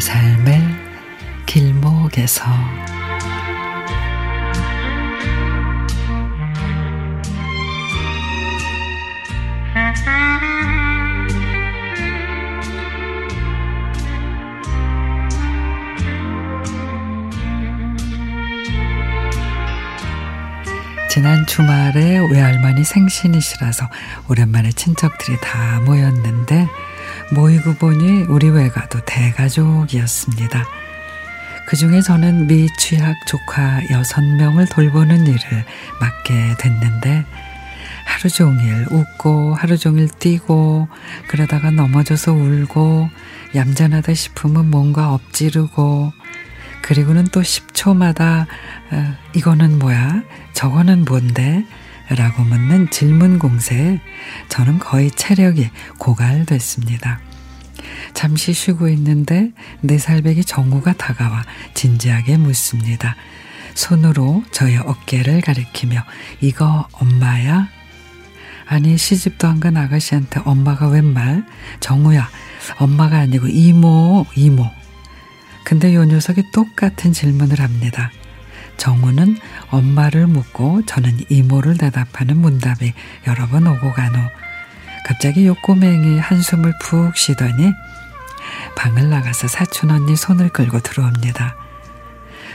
삶의 길목에서. 지난 주말에 외할머니 생신이시라서 오랜만에 친척들이 다 모였는데 모이고 보니 우리 외가도 대가족이었습니다. 그 중에 저는 미취학 조카 여섯 명을 돌보는 일을 맡게 됐는데 하루 종일 웃고 하루 종일 뛰고 그러다가 넘어져서 울고 얌전하다 싶으면 뭔가 엎지르고 그리고는 또 10초마다 어, 이거는 뭐야? 저거는 뭔데? 라고 묻는 질문 공세에 저는 거의 체력이 고갈됐습니다. 잠시 쉬고 있는데 네 살배기 정우가 다가와 진지하게 묻습니다. 손으로 저의 어깨를 가리키며 이거 엄마야? 아니 시집도 안 간 아가씨한테 엄마가 웬 말? 정우야 엄마가 아니고 이모 이모 근데 요 녀석이 똑같은 질문을 합니다. 정우는 엄마를 묻고 저는 이모를 대답하는 문답이 여러 번 오고 간 후 갑자기 요 꼬맹이 한숨을 푹 쉬더니 방을 나가서 사촌 언니 손을 끌고 들어옵니다.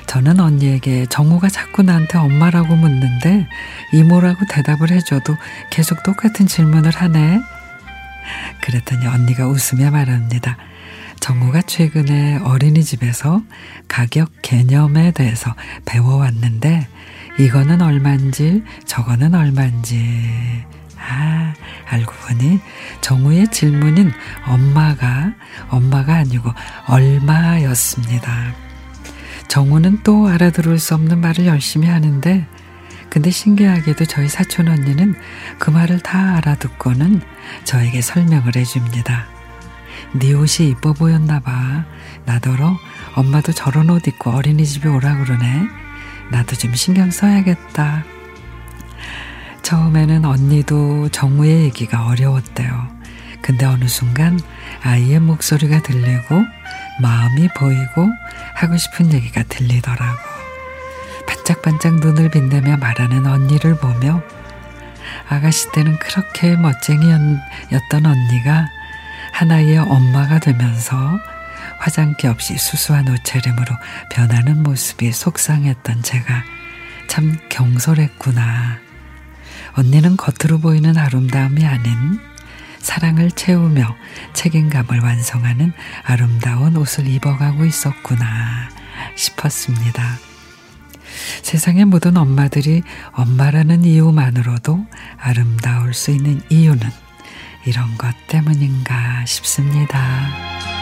저는 언니에게 정우가 자꾸 나한테 엄마라고 묻는데 이모라고 대답을 해줘도 계속 똑같은 질문을 하네. 그랬더니 언니가 웃으며 말합니다. 정우가 최근에 어린이집에서 가격 개념에 대해서 배워왔는데 이거는 얼만지 저거는 얼만지 아 알고 보니 정우의 질문인 엄마가 엄마가 아니고 얼마였습니다. 정우는 또 알아들을 수 없는 말을 열심히 하는데 근데 신기하게도 저희 사촌 언니는 그 말을 다 알아듣고는 저에게 설명을 해줍니다. 네 옷이 이뻐 보였나 봐. 나더러 엄마도 저런 옷 입고 어린이집에 오라 그러네. 나도 좀 신경 써야겠다. 처음에는 언니도 정우의 얘기가 어려웠대요. 근데 어느 순간 아이의 목소리가 들리고 마음이 보이고 하고 싶은 얘기가 들리더라고. 반짝반짝 눈을 빛내며 말하는 언니를 보며 아가씨 때는 그렇게 멋쟁이였던 언니가 하나의 엄마가 되면서 화장기 없이 수수한 옷차림으로 변하는 모습이 속상했던 제가 참 경솔했구나. 언니는 겉으로 보이는 아름다움이 아닌 사랑을 채우며 책임감을 완성하는 아름다운 옷을 입어가고 있었구나 싶었습니다. 세상의 모든 엄마들이 엄마라는 이유만으로도 아름다울 수 있는 이유는 이런 것 때문인가 싶습니다.